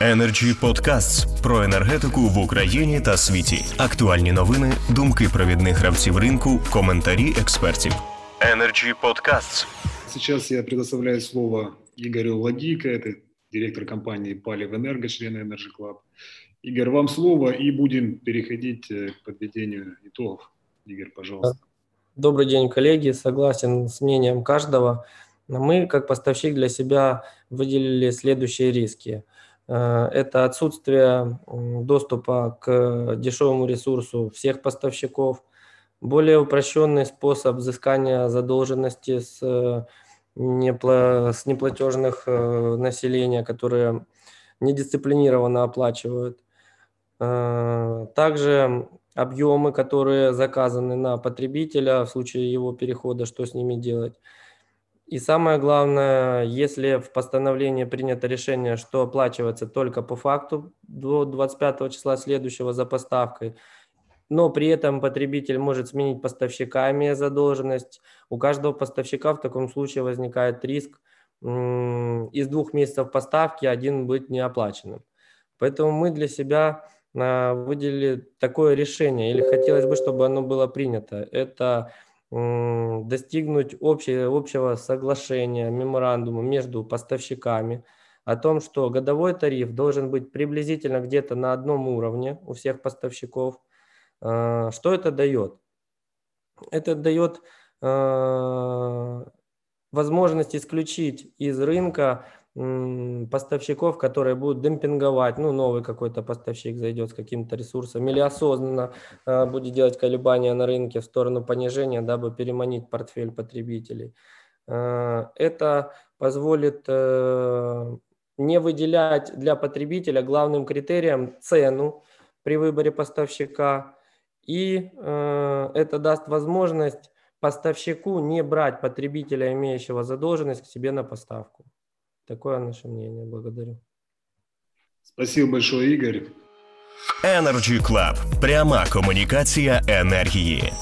Energy Podcasts про енергетику в Україні та світі. Актуальні новини, думки провідних гравців ринку, коментарі експертів. Energy Podcasts. Сейчас я предоставляю слово Игорю Владийко, это директор компании Палев Энерго, член Energy Club. Игорь, вам слово, и будем переходить э, к подведению итогов. Игорь, пожалуйста. Добрый день, коллеги. Согласен с мнением каждого. Мы, как поставщик, для себя выделили следующие риски. Э, Это отсутствие доступа к дешевому ресурсу всех поставщиков, более упрощенный способ взыскания задолженности с, непла- с неплатежных э, населения, которые недисциплинированно оплачивают. Э, Также объемы, которые заказаны на потребителя в случае его перехода, что с ними делать. И самое главное, если в постановлении принято решение, что оплачивается только по факту до 25 числа следующего за поставкой, но при этом потребитель может сменить поставщика, имея задолженность, у каждого поставщика в таком случае возникает риск из двух месяцев поставки один быть неоплаченным. Поэтому мы для себя а, выделили такое решение, или хотелось бы, чтобы оно было принято. Это достигнуть общее, общего соглашения, меморандума между поставщиками о том, что годовой тариф должен быть приблизительно где-то на одном уровне у всех поставщиков. А, Что это дает? Это дает а, возможность исключить из рынка поставщиков, которые будут демпинговать, ну, новый какой-то поставщик зайдет с каким-то ресурсом или осознанно э, будет делать колебания на рынке в сторону понижения, дабы переманить портфель потребителей. Э, Это позволит э, не выделять для потребителя главным критерием цену при выборе поставщика, и э, это даст возможность поставщику не брать потребителя, имеющего задолженность, к себе на поставку. Такое наше мнение. Благодарю. Спасибо большое, Игорь. Energy Club. Пряма комунікація енергії.